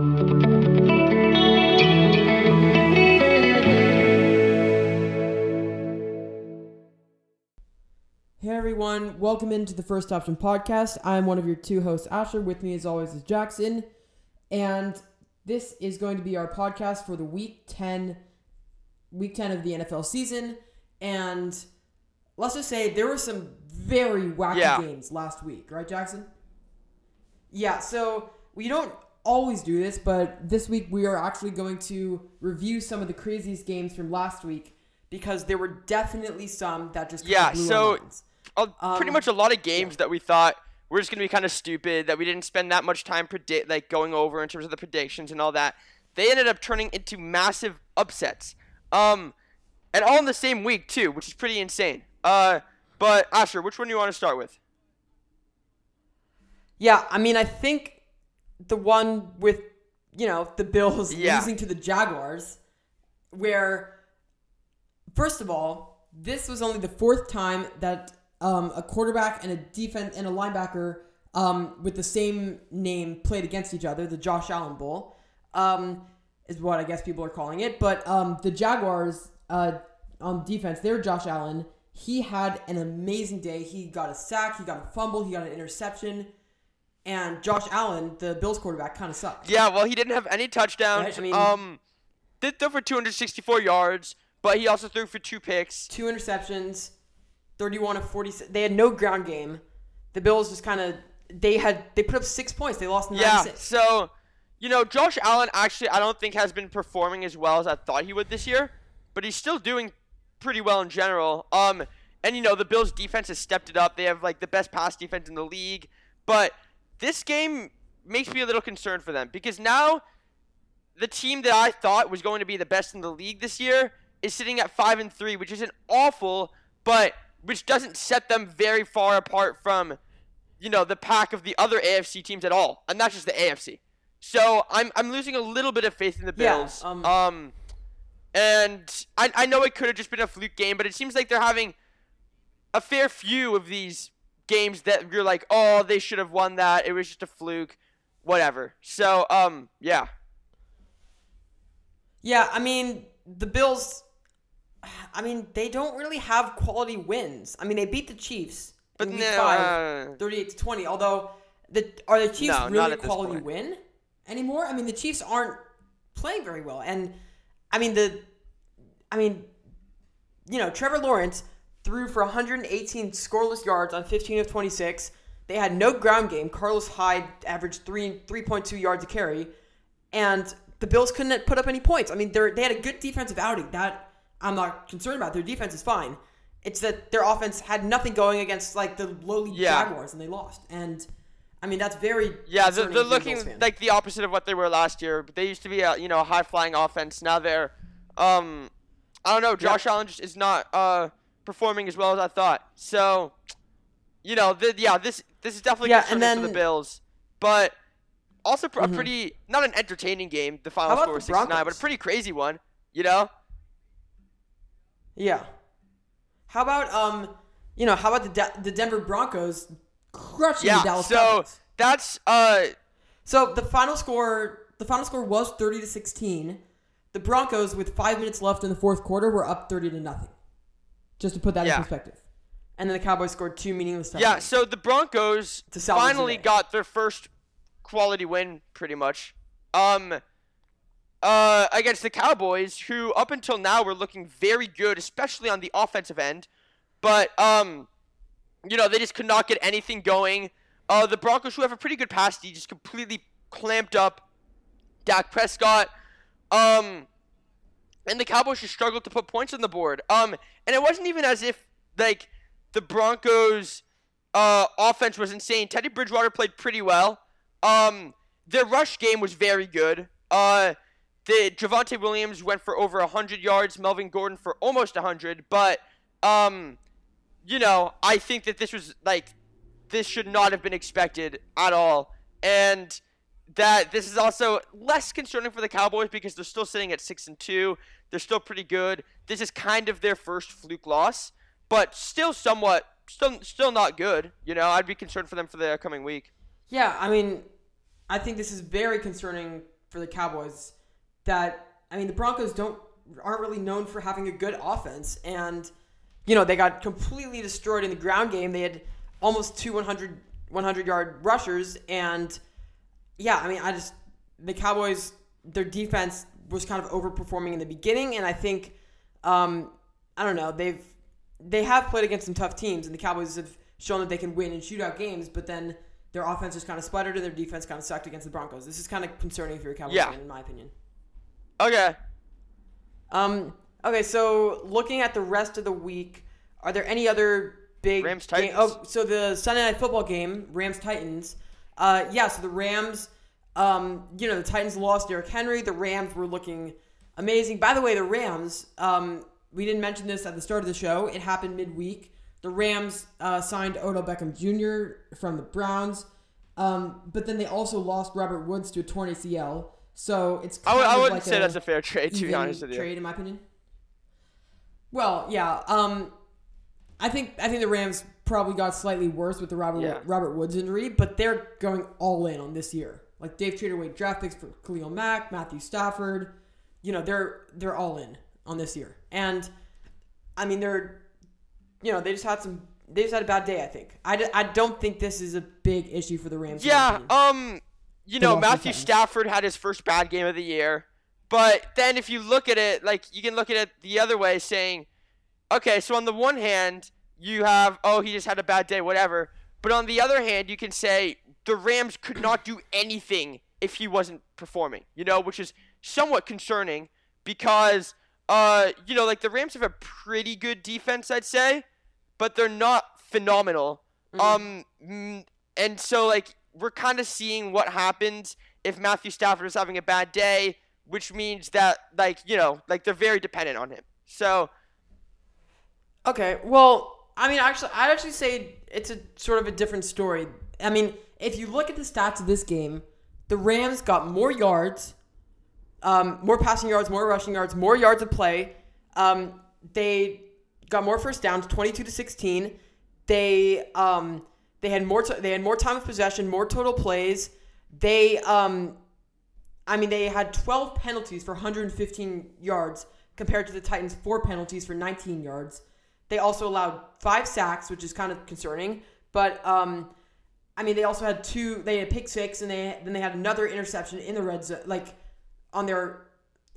Hey everyone, welcome into the First Option Podcast. I'm one of your two hosts, Asher. With me, as always, is Jackson. And this is going to be our podcast for the week 10, week 10 of the NFL season. And let's just say there were some very wacky Yeah. games last week, right, Jackson? Yeah, so we don't always do this, but this week we are actually going to review some of the craziest games from last week because there were definitely some that just Yeah, so- pretty Um, much a lot of games that we thought were just gonna be kind of stupid that we didn't spend that much time predict like going over in terms of the predictions and all that. They ended up turning into massive upsets. Um, and all in the same week too, which is pretty insane. Uh, but Asher, which one do you want to start with? Yeah, I mean, I think the one with you know the Bills Yeah. losing to the Jaguars, where first of all, this was only the fourth time that um, a quarterback and a defense and a linebacker um, with the same name played against each other. The Josh Allen Bowl um, is what I guess people are calling it. But um, the Jaguars uh, on defense, they're Josh Allen. He had an amazing day. He got a sack. He got a fumble. He got an interception. And Josh Allen, the Bills quarterback, kind of sucked. Yeah, well, he didn't have any touchdowns. Right, I mean- um, did throw for 264 yards, but he also threw for two picks. Two interceptions, 31 of 40. They had no ground game. The Bills just kind of they had they put up six points. They lost 96. Yeah, so you know, Josh Allen actually I don't think has been performing as well as I thought he would this year, but he's still doing pretty well in general. Um and you know, the Bills defense has stepped it up. They have like the best pass defense in the league, but this game makes me a little concerned for them because now the team that I thought was going to be the best in the league this year is sitting at 5 and 3, which isn't awful, but which doesn't set them very far apart from you know, the pack of the other AFC teams at all, and not just the AFC. So I'm I'm losing a little bit of faith in the Yeah, Bills. um- um, and I I know it could have just been a fluke game, but it seems like they're having a fair few of these games that you're like, oh, they should have won that. It was just a fluke, whatever. So um, yeah, Yeah, I mean, the Bills I mean, they don't really have quality wins. I mean, they beat the Chiefs but in no, week 5, uh, 38 to 20. Although the are the Chiefs No, really a quality win anymore? I mean, the Chiefs aren't playing very well. And I mean, the I mean, you know, Trevor Lawrence threw for 118 scoreless yards on 15 of 26. They had no ground game. Carlos Hyde averaged three 3.2 yards a carry, and the Bills couldn't put up any points. I mean, they they had a good defensive outing. That I'm not concerned about. Their defense is fine. It's that their offense had nothing going against like the lowly Yeah. Jaguars, and they lost. And I mean, that's very Yeah, they're, they're if you're a looking like the opposite of what they were last year. They used to be a you know high flying offense. Now they're um I don't know. Josh Allen just is not uh performing as well as I thought. So you know, the, yeah, this this is definitely Yeah, concerning and for the Bills, but also pr- a pretty not an entertaining game. The final score was the 69, but a pretty crazy one. You know? Yeah. How about um, you know, how about the De- the Denver Broncos crushing the Yeah. Dallas So Cowboys? that's uh So the final score, the final score was thirty to sixteen. The Broncos, with five minutes left in the fourth quarter, were up thirty to nothing. Just to put that Yeah. in perspective. And then the Cowboys scored two meaningless touchdowns. Yeah, so the Broncos To salvage the finally day. got their first quality win, pretty much. Um, uh, against the Cowboys, who up until now were looking very good, especially on the offensive end, but um, you know they just could not get anything going. Uh, the Broncos, who have a pretty good pass D, just completely clamped up Dak Prescott. Um, and the Cowboys just struggled to put points on the board. Um, and it wasn't even as if like the Broncos' uh, offense was insane. Teddy Bridgewater played pretty well. Um, their rush game was very good. Uh, the Javonte Williams went for over hundred yards. Melvin Gordon for almost hundred. But um, you know, I think that this was like this should not have been expected at all, and that this is also less concerning for the Cowboys because they're still sitting at six and two. They're still pretty good. This is kind of their first fluke loss, but still somewhat, still, still not good. You know, I'd be concerned for them for the coming week. Yeah, I mean, I think this is very concerning for the Cowboys that I mean the Broncos don't aren't really known for having a good offense and you know they got completely destroyed in the ground game. They had almost two 100, 100 yard rushers and yeah, I mean I just the Cowboys their defense was kind of overperforming in the beginning and I think um, I don't know they've they have played against some tough teams and the Cowboys have shown that they can win in shootout games, but then their offense just kind of sputtered and their defense kind of sucked against the Broncos. This is kind of concerning if you're a Cowboys Yeah. fan, in my opinion. Okay. Um. Okay, so looking at the rest of the week, are there any other big Rams, Titans. Oh, so the Sunday night football game, Rams Titans. Uh, yeah. So the Rams, um, you know, the Titans lost Derrick Henry. The Rams were looking amazing. By the way, the Rams, um, we didn't mention this at the start of the show. It happened midweek. The Rams uh, signed Odell Beckham Jr. from the Browns, um, but then they also lost Robert Woods to a torn ACL. So it's I I wouldn't like say a, that's a fair trade, to be honest with you. Trade, in my opinion. Well, yeah. Um, I think I think the Rams probably got slightly worse with the Robert Yeah. Robert Woods injury, but they're going all in on this year. Like they've traded away draft picks for Khalil Mack, Matthew Stafford. You know they're they're all in on this year, and I mean they're, you know they just had some they just had a bad day. I think I, d- I don't think this is a big issue for the Rams. Yeah, um, you They know, lost to the Matthew Stafford had his first bad game of the year, but then if you look at it, like you can look at it the other way, saying, okay, so on the one hand, you have, oh, he just had a bad day, whatever, but on the other hand, you can say the Rams could not do anything if he wasn't performing, you know, which is somewhat concerning because, uh, you know, like the Rams have a pretty good defense, I'd say, but they're not phenomenal. Um, mm, and so like we're kind of seeing what happens if Matthew Stafford is having a bad day, which means that like you know like they're very dependent on him. So Okay, well, I mean, actually, I'd actually say it's a sort of a different story. I mean, if you look at the stats of this game, the Rams got more yards, um, more passing yards, more rushing yards, more yards of play. Um, they got more first downs, twenty-two to sixteen. They um, they had more. T- they had more time of possession, more total plays. They um, I mean, they had 12 penalties for 115 yards compared to the Titans' four penalties for 19 yards. They also allowed five sacks, which is kind of concerning. But um, I mean, they also had two. They had a pick six, and they then they had another interception in the red zone, like on their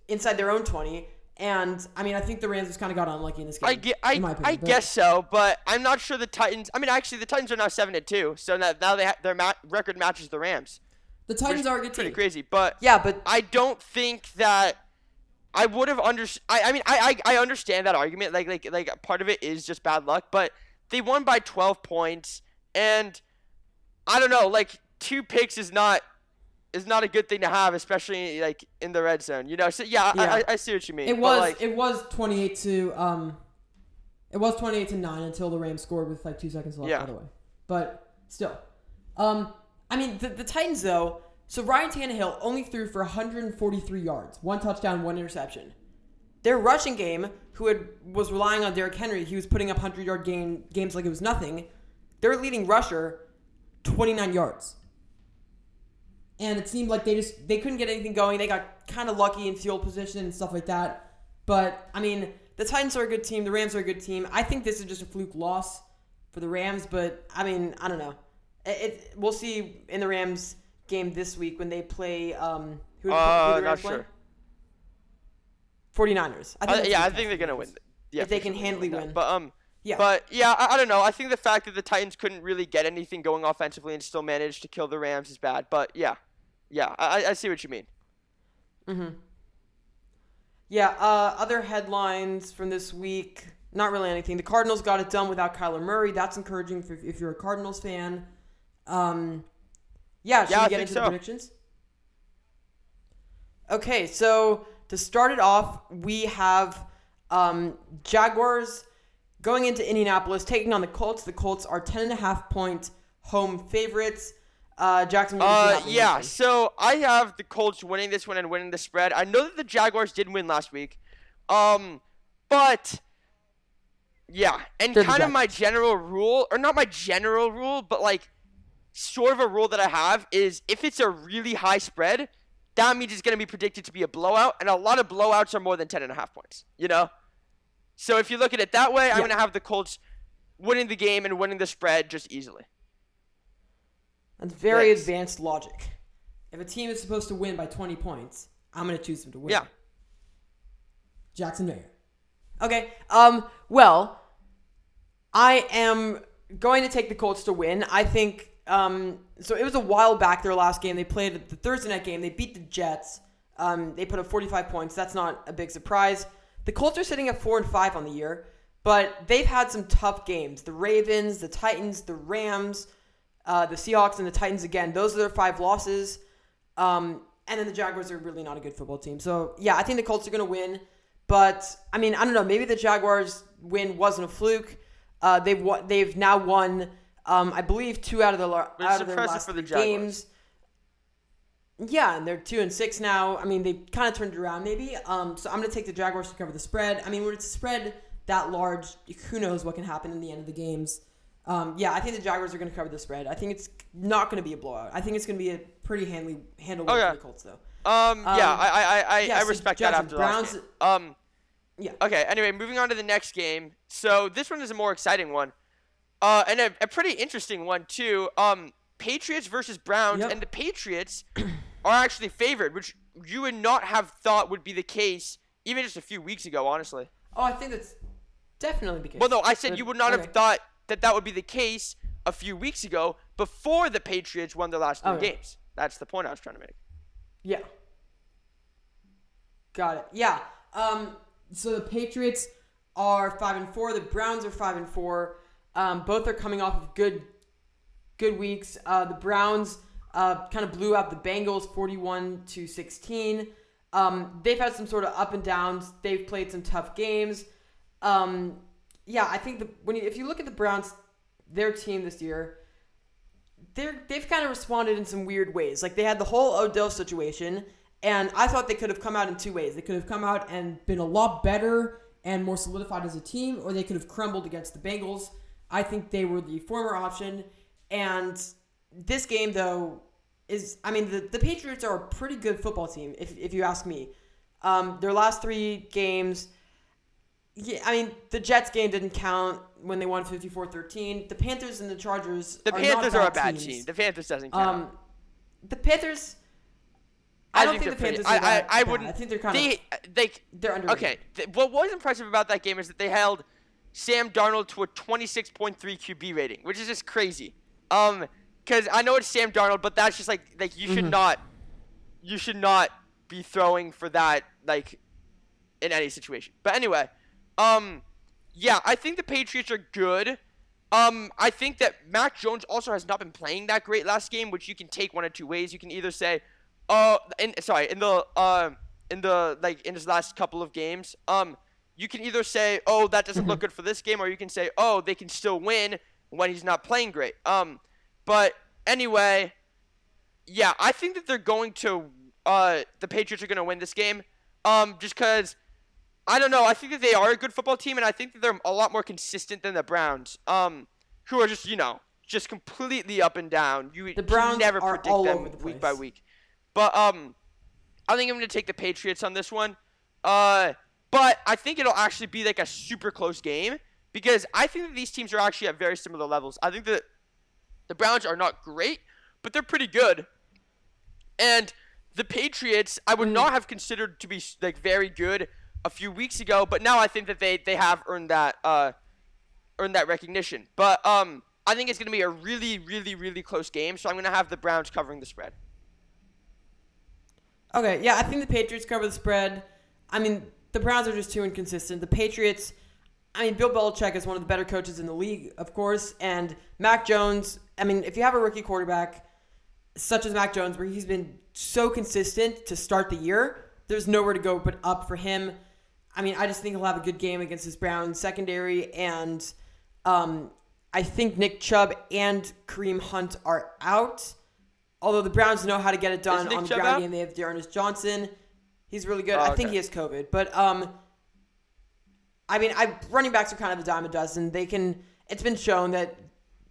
inside their own 20. And I mean, I think the Rams just kind of got unlucky in this game. I, ge- I, in my opinion, I but- guess so, but I'm not sure the Titans. I mean, actually, the Titans are now seven and two, so now, now they ha- their ma- record matches the Rams. the Titans are a good pretty team. crazy, but Yeah, but I don't think that I would have under. I, I mean, I, I I understand that argument. Like like like part of it is just bad luck, but they won by 12 points, and I don't know. Like two picks is not is not a good thing to have, especially like in the red zone. You know. So yeah, I, Yeah. I, I see what you mean. It was like, it was twenty eight to um, it was twenty eight to nine until the Rams scored with like two seconds left. Yeah. By the way, but still, um, I mean the, the Titans though. So Ryan Tannehill only threw for 143 yards, one touchdown, one interception. Their rushing game, who had was relying on Derrick Henry, he was putting up 100 yard game games like it was nothing. Their leading rusher, 29 yards. And it seemed like they just they couldn't get anything going. They got kind of lucky in field position and stuff like that. But I mean, the Titans are a good team. The Rams are a good team. I think this is just a fluke loss for the Rams. But I mean, I don't know. It, it we'll see in the Rams game this week when they play. Um, who, who uh, the not play? sure. 49ers. I Uh, yeah, I think they're gonna win. Yeah, If they can sure handily that. win. But um, Yeah. But yeah, I, I don't know. I think the fact that the Titans couldn't really get anything going offensively and still managed to kill the Rams is bad. But yeah, yeah, I, I see what you mean. Mhm. Yeah, uh, other headlines from this week. Not really anything. The Cardinals got it done without Kyler Murray. That's encouraging for, if you're a Cardinals fan. Um, yeah, should Yeah, we get into the so. predictions? Okay, so to start it off, we have um, Jaguars going into Indianapolis, taking on the Colts. The Colts are 10.5 point home favorites. Uh, Jackson, what did you Uh, yeah. this So I have the Colts winning this one and winning the spread. I know that the Jaguars did win last week, um, but yeah, and They're kind of my general rule, or not my general rule, but like sort of a rule that I have is if it's a really high spread, that means it's going to be predicted to be a blowout, and a lot of blowouts are more than 10 and a half points, you know? So if you look at it that way, I'm going to have the Colts winning the game and winning the spread just easily. That's very Yes. advanced logic. If a team is supposed to win by 20 points, I'm going to choose them to win. Yeah. Jackson Mayer. Okay. Um. Well, I am going to take the Colts to win. I think. Um. So it was a while back. Their last game, they played the Thursday night game. They beat the Jets. Um. They put up 45 points. That's not a big surprise. The Colts are sitting at four and five on the year, but they've had some tough games. The Ravens, the Titans, the Rams, uh, the Seahawks, and the Titans again. Those are their five losses. Um, and then the Jaguars are really not a good football team. So yeah, I think the Colts are going to win. But I mean, I don't know. Maybe the Jaguars win wasn't a fluke. Uh, they've they've now won, um, I believe, two out of the la- out of their last the games. Yeah, and they're two and six now. I mean, they kind of turned it around, maybe. Um, so I'm going to take the Jaguars to cover the spread. I mean, when it's a spread that large, who knows what can happen in the end of the games. Um, yeah, I think the Jaguars are going to cover the spread. I think it's not going to be a blowout. I think it's going to be a pretty handily handled win Okay. for the Colts, though. Um, yeah, Um, I, I, I, yeah, I respect Jackson, that after the last game. Um, Yeah. Okay. Anyway, moving on to the next game. So this one is a more exciting one, uh, and a, a pretty interesting one too. Um, Patriots versus Browns, Yep. and the Patriots are actually favored, which you would not have thought would be the case even just a few weeks ago, honestly. Oh, I think that's definitely the case. Well, no, I said you would not okay. have thought that that would be the case a few weeks ago before the Patriots won their last three Okay. games. That's the point I was trying to make. Yeah. Got it. Yeah. Um, so the Patriots are five and four. The Browns are five and four. Um, both are coming off of good, good weeks. Uh, the Browns uh, kind of blew out the Bengals, forty-one to sixteen. Um, they've had some sort of up and downs. They've played some tough games. Um, yeah, I think the when you, if you look at the Browns, their team this year, they're they've kind of responded in some weird ways. Like they had the whole Odell situation, and I thought they could have come out in two ways. They could have come out and Been a lot better and more solidified as a team, or they could have crumbled against the Bengals. I think they were the former option. And this game, though, is I mean the, the Patriots are a pretty good football team, if, if you ask me. Um, their last three games, yeah, I mean the Jets game didn't count when they won 54-13. The Panthers and the Chargers. The are Panthers not are a bad teams. team. The Panthers doesn't count. Um, the Panthers. I, don't think, they're the pretty- Panthers are I, I, I wouldn't. I think they're kind they, of they, they're underrated. Okay, th- what was impressive about that game is that they held Sam Darnold to a 26.3 QB rating, which is just crazy. Um, because I know it's Sam Darnold, but that's just like like you Mm-hmm. should not, you should not be throwing for that like in any situation. But anyway, um, yeah, I think the Patriots are good. Um, I think that Mac Jones also has not been playing that great last game, which you can take one of two ways. You can either say, uh, in sorry, in the uh, in the like in his last couple of games, um, you can either say, oh, that doesn't look good for this game, or you can say, oh, they can still win when he's not playing great. Um, but anyway, yeah, I think that they're going to uh the Patriots are going to win this game. Um, just because I don't know, I think that they are a good football team, and I think that they're a lot more consistent than the Browns. Um, who are just you know just completely up and down. You The Browns never predict them the week by week. But um, I think I'm going to take the Patriots on this one. Uh, but I think it'll actually be like a super close game because I think that these teams are actually at very similar levels. I think that the Browns are not great, but they're pretty good. And the Patriots, I would not have considered to be like very good a few weeks ago, but now I think that they they have earned that uh earned that recognition. But um I think it's going to be a really really really close game, so I'm going to have the Browns covering the spread. Okay, yeah, I think the Patriots cover the spread. I mean, the Browns are just too inconsistent. The Patriots, I mean, Bill Belichick is one of the better coaches in the league, of course, and Mac Jones. I mean, if you have a rookie quarterback such as Mac Jones, where he's been so consistent to start the year, there's nowhere to go but up for him. I mean, I just think he'll have a good game against his Browns secondary, and um, I think Nick Chubb and Kareem Hunt are out. Although the Browns know how to get it done on the Chubb ground out? game, they have D'Ernest Johnson. He's really good. Oh, I think he has COVID, but um, I mean, I running backs are kind of a dime a dozen. They can. It's been shown that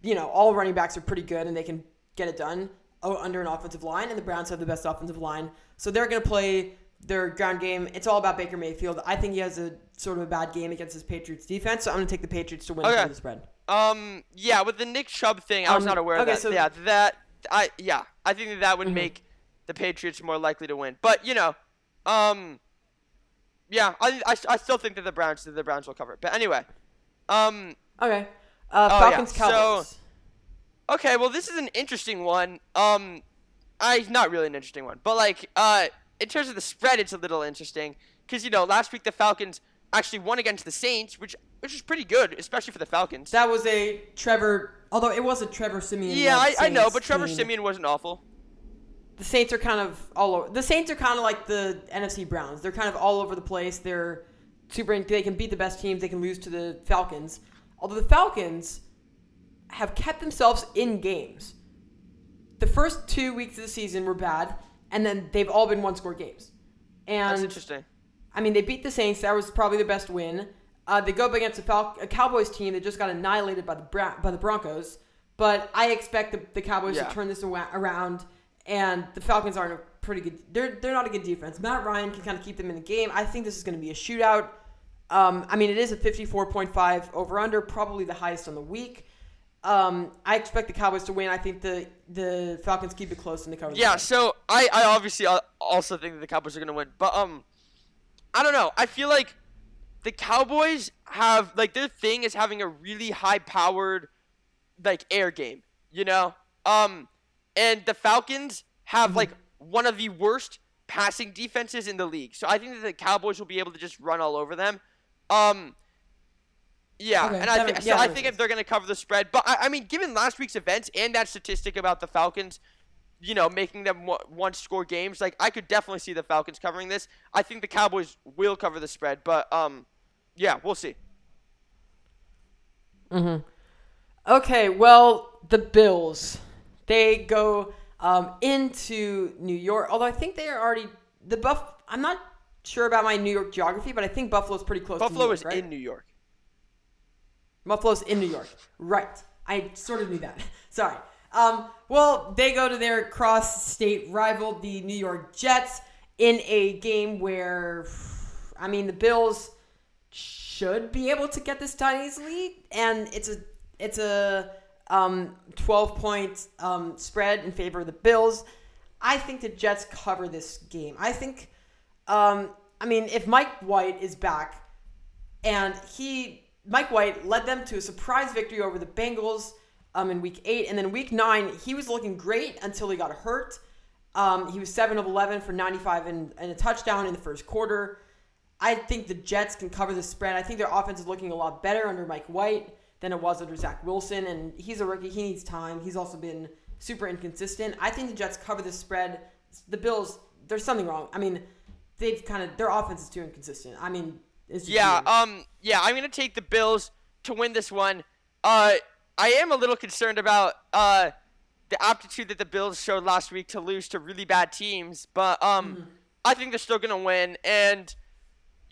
you know all running backs are pretty good and they can get it done. under an offensive line, and the Browns have the best offensive line, so they're going to play their ground game. It's all about Baker Mayfield. I think he has a sort of a bad game against his Patriots defense, so I'm going to take the Patriots to win Okay. the spread. Um, yeah, with the Nick Chubb thing, I was Um, not aware of okay, that. so- yeah, that I yeah, I think that, that would Mhm. make the Patriots more likely to win. But you know, um, yeah, I, I, I still think that the Browns the Browns will cover. it. But anyway, um, Okay. Uh, Oh, yeah. Falcons So- okay, well this is an interesting one. Um, I not really an interesting one, but like uh, in terms of the spread, it's a little interesting because you know last week the Falcons actually won against the Saints, which which is pretty good, especially for the Falcons. that was a Trevor, although it was a Trevor Siemian. yeah, I, I know, but Trevor team. Siemian wasn't awful. The Saints are kind of all over. The Saints are kind of like the NFC Browns. They're kind of all over the place. They're super. They can beat the best teams. They can lose to the Falcons. Although the Falcons have kept themselves in games. The first two weeks of the season were bad, and then they've all been one-score games. That's And interesting. I mean, they beat the Saints. That was probably the best win. Uh, they go up against a, Fal- a Cowboys team that just got annihilated by the Bra- by the Broncos. But I expect the, the Cowboys Yeah. to turn this around, and the Falcons aren't a pretty good. They're they're not a good defense. Matt Ryan can kind of keep them in the game. I think this is going to be a shootout. Um, I mean, it is a 54.5 over under, probably the highest on the week. Um, I expect the Cowboys to win. I think the the Falcons keep it close and they cover. Yeah, so I, I obviously also think that the Cowboys are going to win. But um I don't know. I feel like the Cowboys have like their thing is having a really high powered like air game, you know? Um and the Falcons have like one of the worst passing defenses in the league. So I think that the Cowboys will be able to just run all over them. Um yeah, Okay, and I, makes- so I think if they're going to cover the spread, but I, I mean, given last week's events and that statistic about the Falcons, you know, making them one- one-score games, like I could definitely see the Falcons covering this. I think the Cowboys will cover the spread, but um, yeah, we'll see. Okay, well, the Bills, they go um, into New York. Although I think they are already the Buff. I'm not sure about my New York geography, but I think Buffalo's pretty close. to Buffalo York, is right? in New York. Buffalo's in New York. Right. I sort of knew that. Sorry. Um, well, they go to their cross state rival, the New York Jets, in a game where, I mean, the Bills should be able to get this done easily, and it's a it's a um, 12 point um, spread in favor of the Bills. I think the Jets cover this game. I think, um, I mean, if Mike White is back, and he Mike White led them to a surprise victory over the Bengals um, in Week Eight, and then Week Nine he was looking great until he got hurt. Um, he was seven of eleven for ninety five and, and a touchdown in the first quarter. I think the Jets can cover the spread. I think their offense is looking a lot better under Mike White than it was under Zach Wilson, and he's a rookie. He needs time. He's also been super inconsistent. I think the Jets cover the spread. The Bills, there's something wrong. I mean, they've kind of their offense is too inconsistent. I mean, it's just Yeah, weird. um, yeah, I'm gonna take the Bills to win this one. Uh, I am a little concerned about uh the aptitude that the Bills showed last week to lose to really bad teams, but um, I think they're still gonna win. And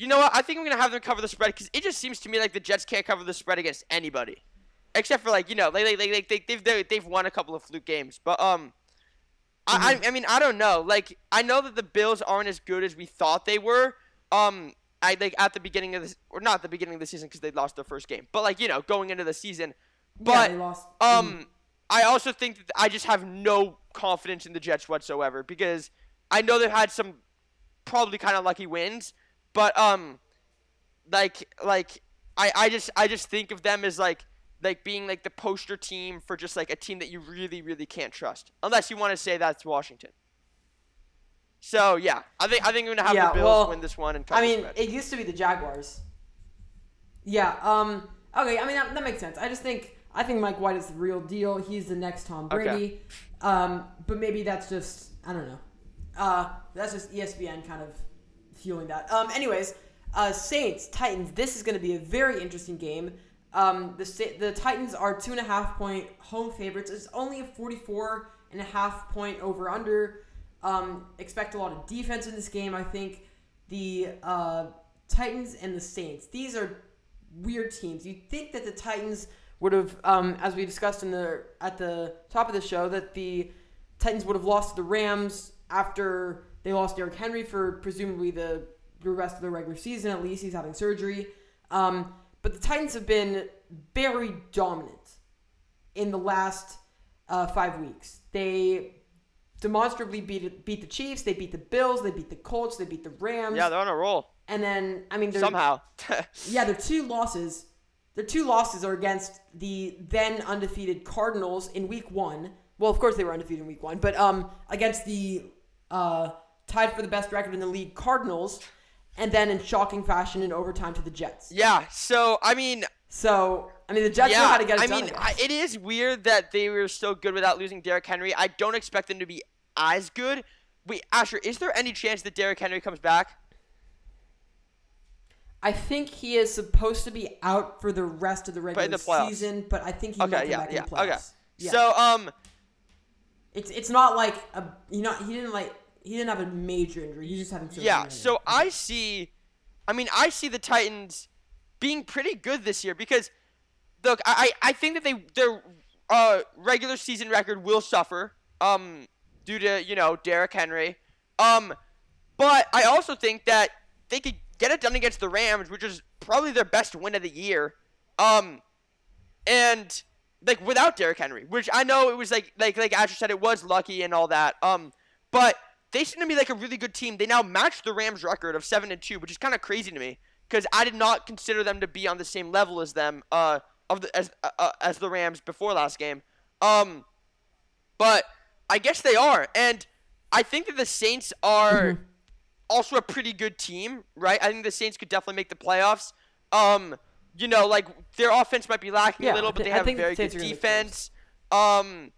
you know what? I think I'm gonna have them cover the spread because it just seems to me like the Jets can't cover the spread against anybody, except for like you know, like like, like, like they, they've they, they've won a couple of fluke games, but um. I, I I mean I don't know. Like I know that the Bills aren't as good as we thought they were. Um, I like at the beginning of this, or not the beginning of the season because they lost their first game, but like you know going into the season. Yeah, But they lost. um, I also think that I just have no confidence in the Jets whatsoever because I know they've had some probably kind of lucky wins, but um, like like I I just I just think of them as like like being like the poster team for just like a team that you really really can't trust unless you want to say that's Washington. So yeah, I think I think I'm gonna have Yeah, the Bills well, win this one and I mean, it used to be the Jaguars. Yeah. Um. Okay. I mean, that, that makes sense. I just think I think Mike White is the real deal. He's the next Tom Brady. Okay. Um. But maybe that's just I don't know. Uh. That's just ESPN kind of fueling that. Um. Anyways, uh, Saints Titans. This is going to be a very interesting game. Um. The the Titans are two and a half point home favorites. It's only a forty four and a half point over under. Um, expect a lot of defense in this game. I think the uh, Titans and the Saints. These are weird teams. You'd think that the Titans would have, um, as we discussed in the at the top of the show, that the Titans would have lost to the Rams after they lost Derrick Henry for presumably the rest of the regular season. At least he's having surgery. Um, but the Titans have been very dominant in the last uh, five weeks. They demonstrably beat beat the Chiefs. They beat the Bills. They beat the Colts. They beat the Rams. Yeah, they're on a roll and then I mean, somehow. yeah, their two losses. Their two losses are against the then undefeated Cardinals in Week One. Well, of course they were undefeated in Week One, but um, against the uh, tied for the best record in the league Cardinals, and then in shocking fashion in overtime to the Jets. yeah. So I mean, So I mean, the Jets know yeah. how to get it I done. mean, I guess. it is weird that they were so good without losing Derrick Henry. I don't expect them to be as good. Wait, Asher, is there any chance that Derrick Henry comes back? I think he is supposed to be out for the rest of the regular the season, but I think he Okay, might come yeah, back yeah, in the playoffs. okay. Yeah. So um, it's it's not like a you know he didn't like he didn't have a major injury. He's just having surgery. Yeah, right so now. I see. I mean, I see the Titans being pretty good this year because, look, I I I think that they their uh regular season record will suffer um due to you know Derrick Henry, um, but I also think that they could get it done against the Rams, which is probably their best win of the year, um, and like without Derrick Henry, which I know it was like like like Asher said, it was lucky and all that. Um, but they seem to be like a really good team. They now match the Rams record of seven and two, which is kind of crazy to me because I did not consider them to be on the same level as them. Uh, of the as uh, uh, as the Rams before last game. Um, but I guess they are, and I think that the Saints are also a pretty good team, right? I think the Saints could definitely make the playoffs. Um, you know, like their offense might be lacking Yeah, a little, but they have a the very Saints good are gonna make defense. Um,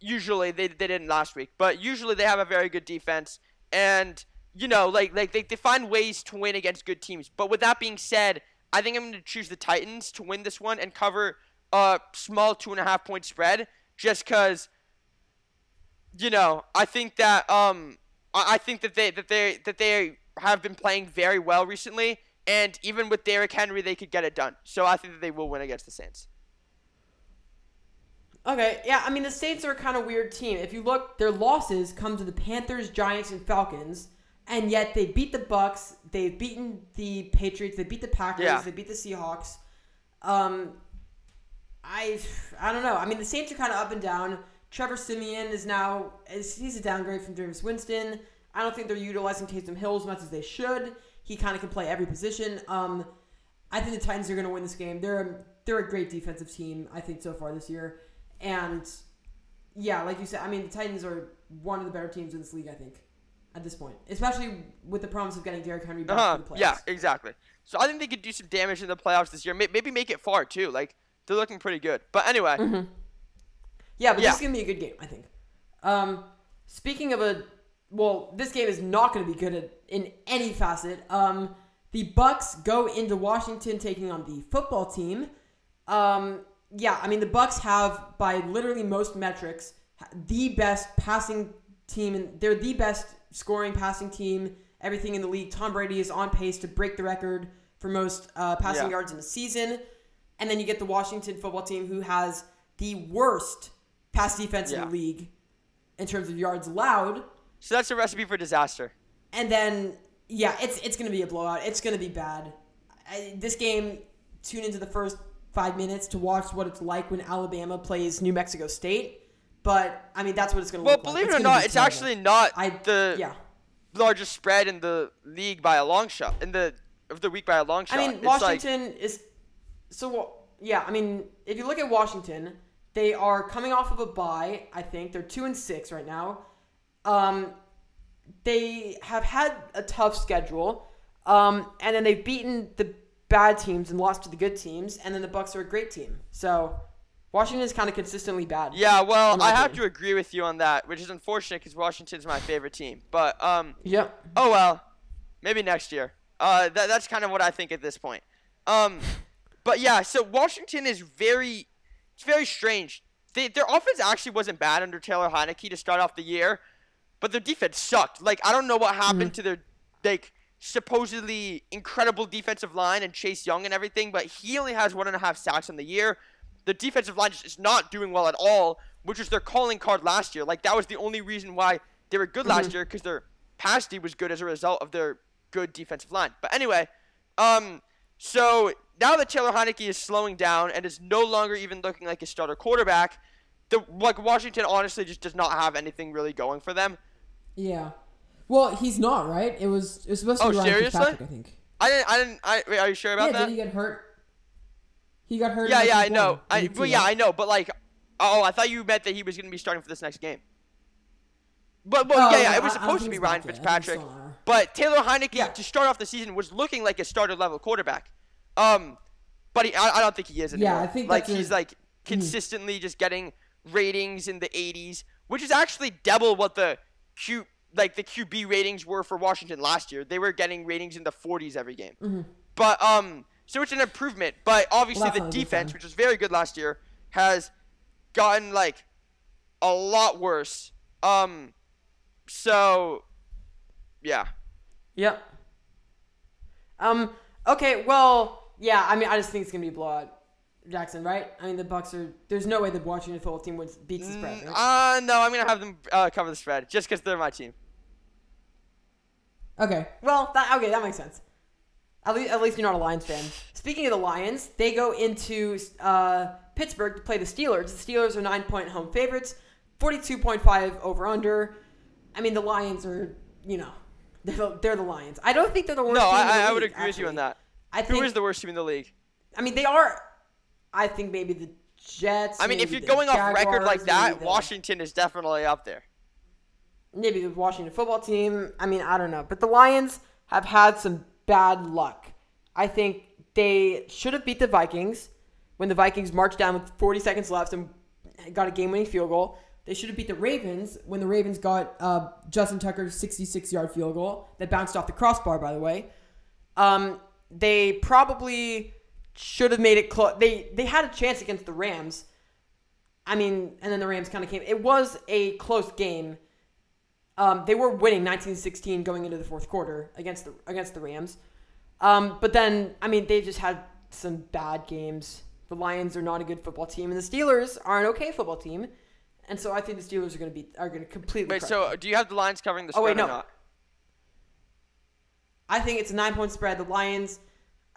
usually they they didn't last week, but usually they have a very good defense, and you know, like like they, they find ways to win against good teams. But with that being said, I think I'm going to choose the Titans to win this one and cover a small two and a half point spread, just because you know, I think that um I think that they that they that they have been playing very well recently and even with Derrick Henry they could get it done. So I think that they will win against the Saints. Okay, yeah, I mean the Saints are a kind of weird team. If you look, their losses come to the Panthers, Giants, and Falcons, and yet they beat the Bucks. They've beaten the Patriots. They beat the Packers. Yeah. They beat the Seahawks. Um, I I don't know. I mean the Saints are kind of up and down. Trevor Siemian is now he's a downgrade from Jameis Winston. I don't think they're utilizing Taysom Hill as much as they should. He kind of can play every position. Um, I think the Titans are going to win this game. They're a, they're a great defensive team. I think so far this year, and yeah, like you said, I mean the Titans are one of the better teams in this league. I think at this point, especially with the promise of getting Derrick Henry back Uh-huh. the playoffs. Yeah, exactly. So I think they could do some damage in the playoffs this year. Maybe make it far too. Like they're looking pretty good. But anyway, Yeah, but Yeah. this is gonna be a good game, I think. Um, speaking of a, well, this game is not gonna be good at, in any facet. Um, the Bucks go into Washington taking on the football team. Um, yeah, I mean the Bucks have, by literally most metrics, the best passing team, and they're the best scoring passing team. Everything in the league. Tom Brady is on pace to break the record for most uh, passing Yeah. yards in a season. And then you get the Washington football team, who has the worst pass defense in the league in terms of yards allowed. so that's a recipe for disaster. And then, yeah, it's it's gonna be a blowout. It's gonna be bad. I, this game, tune into the first five minutes to watch what it's like when Alabama plays New Mexico State. But I mean, that's what it's gonna Well, look like. Well, believe it or not, it's terrible. actually not I the yeah. largest spread in the league by a long shot. In the of the week by a long shot. I mean, It's like- Washington is so yeah. I mean, if you look at Washington, they are coming off of a bye. I think they're two and six right now. Um, they have had a tough schedule, um, and then they've beaten the bad teams and lost to the good teams, and then the Bucks are a great team. So Washington is kind of consistently bad. yeah, well, I have to agree with you on that, which is unfortunate because Washington's my favorite team. But um, Yep. oh well, maybe next year. Uh, that, that's kind of what I think at this point. Um, but yeah, so Washington is very, it's very strange. They, their offense actually wasn't bad under Taylor Heinicke to start off the year, but their defense sucked. Like I don't know what happened to their like supposedly incredible defensive line and Chase Young and everything, but he only has one and a half sacks on the year. The defensive line just is not doing well at all. which was their calling card last year. Like that was the only reason why they were good last year because their pass D was good as a result of their good defensive line. But anyway, um, so now that Taylor Heinicke is slowing down and is no longer even looking like a starter quarterback, the like Washington honestly just does not have anything really going for them. Yeah. Well, he's not right. It was it was supposed to Oh, be Ryan seriously? Fitzpatrick, I think. I didn't. I didn't. I wait, are you sure about yeah, that? did he get hurt? He got hurt. Yeah, yeah, I know. I well, yeah. I know. But like, oh, I thought you meant that he was going to be starting for this next game. But well, Oh, yeah, yeah, it was I supposed to be Ryan back yet. I think he's Fitzpatrick. still on IR. But Taylor Heinicke Yeah. to start off the season was looking like a starter level quarterback. Um, but he, I, I don't think he is anymore. Yeah, I think like that's a- he's like consistently just getting ratings in the 80s, which is actually double what the Q like the QB ratings were for Washington last year. They were getting ratings in the 40s every game. But um, so it's an improvement. But obviously that's the not a good defense, which was very good last year, has gotten like a lot worse. Um, so yeah. Yep. Um. Okay. Well. Yeah. I mean, I just think it's gonna be a blowout. Jackson, right? I mean, the Bucks are. There's no way the Washington football team wins beats the spread. Mm, Right? Uh, no, I'm gonna have them uh, cover the spread just because they're my team. Okay. Well, that okay. That makes sense. At least, at least you're not a Lions fan. Speaking of the Lions, they go into uh, Pittsburgh to play the Steelers. The Steelers are nine point home favorites, 42.5 over under. I mean, the Lions are, you know, they're the, they're the Lions. I don't think they're the worst. No, team in I, I would league, agree with you on that. I Who think. is the worst team in the league? I mean, they are. I think maybe the Jets. I mean, if you're going off record like that, the- Washington is definitely up there. maybe the Washington football team. I mean, I don't know. But the Lions have had some bad luck. I think they should have beat the Vikings when the Vikings marched down with 40 seconds left and got a game winning field goal. They should have beat the Ravens when the Ravens got uh, Justin Tucker's 66 yard field goal that bounced off the crossbar, by the way. Um, they probably should have made it close. They they had a chance against the Rams. I mean, and then the Rams kind of came. It was a close game. Um, they were winning 19-16 going into the fourth quarter against the against the Rams. Um, but then, I mean, they just had some bad games. The Lions are not a good football team, and the Steelers are an okay football team. And so I think the Steelers are going to be are going to completely. Wait, so them. do you have the Lions covering the Oh, spread wait, or no. not? I think it's a nine point spread. The Lions.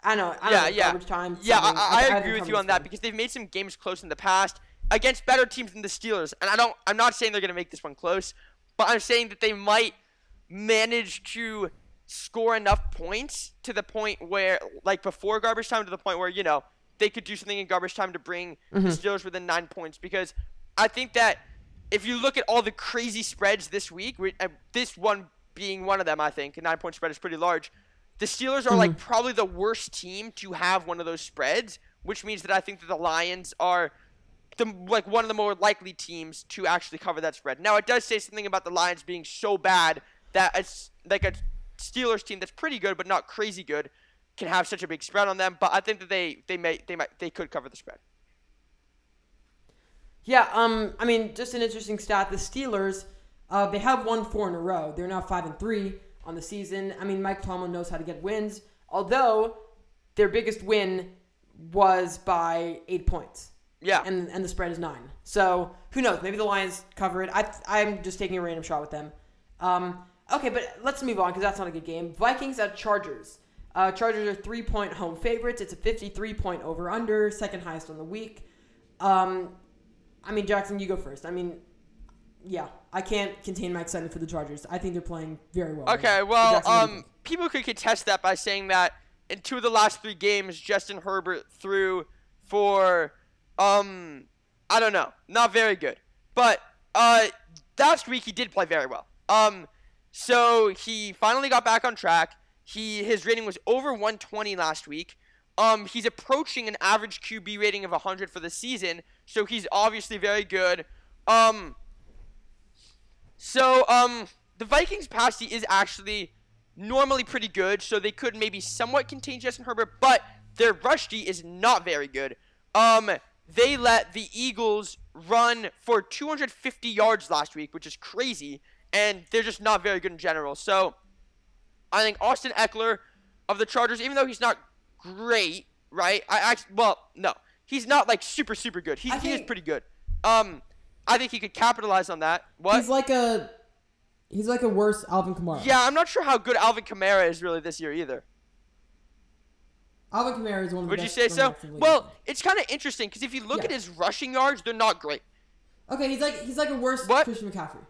I know. I don't Yeah, know, yeah, time. yeah. something. I, I, agree with you on that because they've made some games close in the past against better teams than the Steelers, and I don't. I'm not saying they're gonna make this one close, but I'm saying that they might manage to score enough points to the point where, like before garbage time, to the point where you know they could do something in garbage time to bring the Steelers within nine points. Because I think that if you look at all the crazy spreads this week, we- uh, this one being one of them, I think a nine point spread is pretty large. The Steelers are like probably the worst team to have one of those spreads, which means that I think that the Lions are the like one of the more likely teams to actually cover that spread. Now it does say something about the Lions being so bad that it's like a Steelers team that's pretty good but not crazy good can have such a big spread on them. But I think that they they may they might they could cover the spread. Yeah, um, I mean, just an interesting stat. The Steelers, uh, they have won four in a row. They're now five and three on the season. I mean, Mike Tomlin knows how to get wins. Although their biggest win was by eight points, Yeah. and and the spread is nine. So who knows? Maybe the Lions cover it. I I'm just taking a random shot with them. Um, okay, but let's move on because that's not a good game. Vikings at Chargers. Uh, Chargers are three point home favorites. It's a 53 point over under, second highest on the week. Um, I mean, Jackson, you go first. I mean, yeah, I can't contain my excitement for the Chargers. I think they're playing very well. Okay, now. well, Jackson, what do you um, people could contest that by saying that in two of the last three games, Justin Herbert threw for, um, I don't know, not very good. But uh, last week he did play very well. Um, so he finally got back on track. He his rating was over 120 last week. Um, he's approaching an average QB rating of 100 for the season, so he's obviously very good. Um, so, um, the Vikings pass D is actually normally pretty good, so they could maybe somewhat contain Justin Herbert, but their rush D is not very good. Um, they let the Eagles run for 250 yards last week, which is crazy, and they're just not very good in general. So, I think Austin Ekeler of the Chargers, even though he's not great, right? I actually, well, no, he's not like super super good. He, he is think- pretty good. Um, I think he could capitalize on that. What? He's like a he's like a worse Alvin Kamara. yeah, I'm not sure how good Alvin Kamara is really this year either. Alvin Kamara is one of the Would you say so? backs in the league. Well, it's kind of interesting because if you look Yeah. at his rushing yards, they're not great. okay, he's like he's like a worse What? Christian McCaffrey.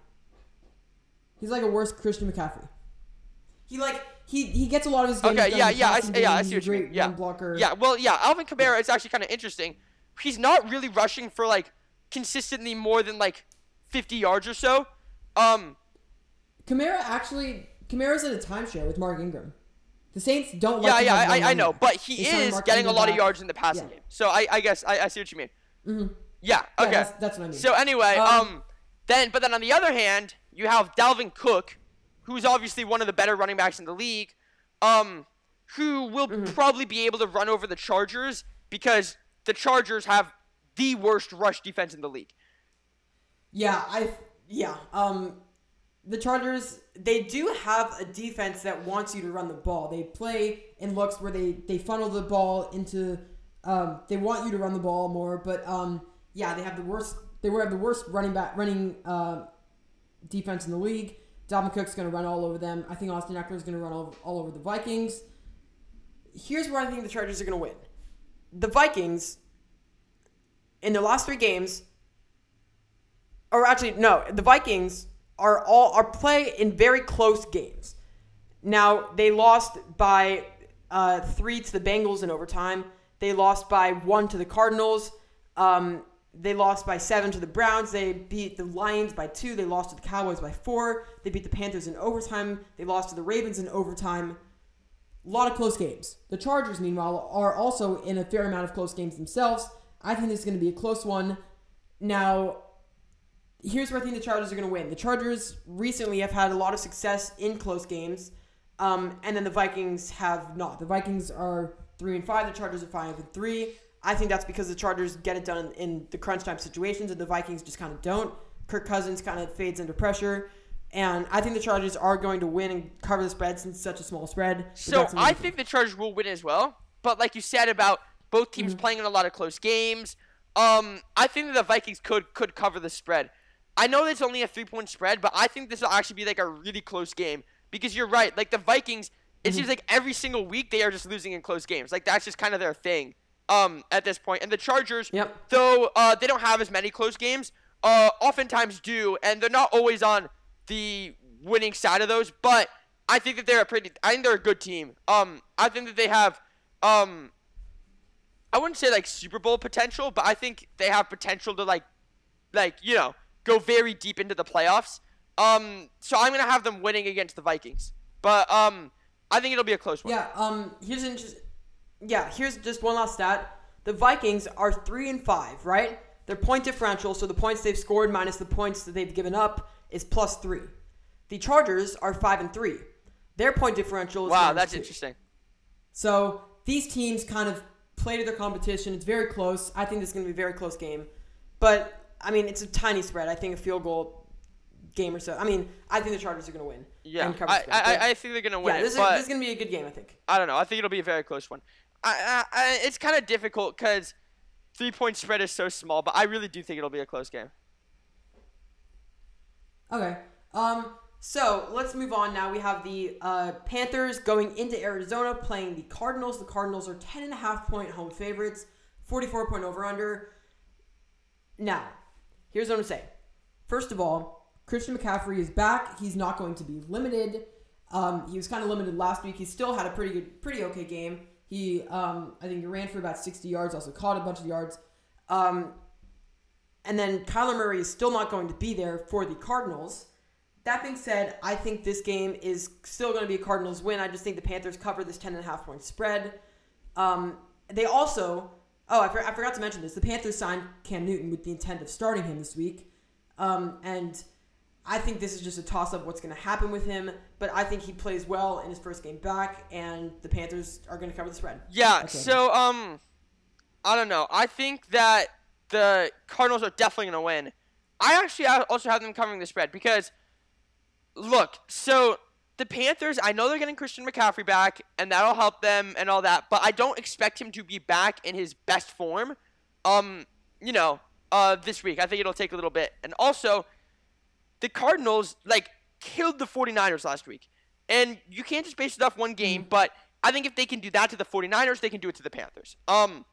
He's like a worse Christian McCaffrey. He like he he gets a lot of his games Okay, done yeah, yeah, I, see- yeah, I see what a you mean. Yeah, blocker. yeah, well, yeah, Alvin Kamara is actually kind of interesting. He's not really rushing for like consistently more than like 50 yards or so. Um, Kamara actually Kamara's in a timeshare with Mark Ingram. The Saints don't like yeah, yeah, I, I know, but he They is getting a Ingram lot of yards in the passing Yeah. game. So I, I guess I, I see what you mean. Mhm. Yeah. Yeah, Okay. that's, that's what I mean. So anyway, Um, um, then but then on the other hand, you have Dalvin Cook, who's obviously one of the better running backs in the league, um, who will Mm-hmm. probably be able to run over the Chargers because the Chargers have the worst rush defense in the league. Yeah, I yeah. Um, the Chargers they do have a defense that wants you to run the ball. They play in looks where they they funnel the ball into. Um, they want you to run the ball more, but um, yeah, they have the worst. They were have the worst running back running uh, defense in the league. Dalvin Cook's going to run all over them. I think Austin Ekeler is going to run all, all over the Vikings. Here's where I think the Chargers are going to win. The Vikings in their last three games, or actually no, the Vikings are all are play in very close games. Now they lost by uh, three to the Bengals in overtime. They lost by one to the Cardinals. Um, they lost by seven to the Browns. They beat the Lions by two. They lost to the Cowboys by four. They beat the Panthers in overtime. They lost to the Ravens in overtime. A lot of close games. The Chargers, meanwhile, are also in a fair amount of close games themselves. I think this is going to be a close one. Now, here's where I think the Chargers are going to win. The Chargers recently have had a lot of success in close games, um, and then the Vikings have not. The Vikings are three and five. The Chargers are five and three. I think that's because the Chargers get it done in the crunch time situations, and the Vikings just kind of don't. Kirk Cousins kind of fades under pressure, and I think the Chargers are going to win and cover the spread since it's such a small spread. So I think the Chargers will win as well. But like you said about both Mm-hmm. teams playing in a lot of close games, um, I think that the Vikings could could cover the spread. I know it's only a three point spread, but I think this will actually be like a really close game because you're right. Like the Vikings, it Mm-hmm. seems like every single week they are just losing in close games. Like that's just kind of their thing. Um, at this point. point, and the Chargers, Yep. though uh, they don't have as many close games, uh, oftentimes do, and they're not always on the winning side of those. But I think that they're a pretty. I think they're a good team. Um, I think that they have, um, I wouldn't say like Super Bowl potential, but I think they have potential to like, like you know, go very deep into the playoffs. Um, so I'm gonna have them winning against the Vikings, but um, I think it'll be a close one. Yeah, um, here's an just yeah here's just one last stat the vikings are three and five right their point differential so the points they've scored minus the points that they've given up is plus three the chargers are five and three their point differential is Wow, that's two. interesting. So these teams kind of play to their competition. It's very close. i think this is going to be a very close game but i mean it's a tiny spread i think a field goal game or so i mean i think the chargers are going to win Yeah, I, spread. I, I, I think they're gonna win yeah it, this is, this is going to be a good game i think I don't know. I think it'll be a very close one. I, I, I it's kind of difficult because three point spread is so small, but I really do think it'll be a close game. Okay. Um, so let's move on now. We have the uh, Panthers going into Arizona playing the Cardinals. The Cardinals are 10.5 point home favorites, 44 point over under. Now, here's what I'm saying. First of all, Christian McCaffrey is back. He's not going to be limited. Um, he was kind of limited last week. He still had a pretty good, pretty okay game. He, um, I think, he ran for about 60 yards. Also caught a bunch of yards. Um, and then Kyler Murray is still not going to be there for the Cardinals. That being said, I think this game is still going to be a Cardinals win. I just think the Panthers cover this 10.5 point spread. Um, they also, oh, I, for, I forgot to mention this. The Panthers signed Cam Newton with the intent of starting him this week. Um, and I think this is just a toss up what's going to happen with him. But I think he plays well in his first game back, and the Panthers are going to cover the spread. Yeah. Okay. So um, I don't know. I think that the Cardinals are definitely gonna win. I actually also have them covering the spread because look. So the Panthers, I know they're getting Christian McCaffrey back, and that'll help them and all that. But I don't expect him to be back in his best form. Um, you know, uh, this week. I think it'll take a little bit. And also, the Cardinals like killed the 49ers last week. And you can't just base it off one game, but I think if they can do that to the 49ers, they can do it to the Panthers. Um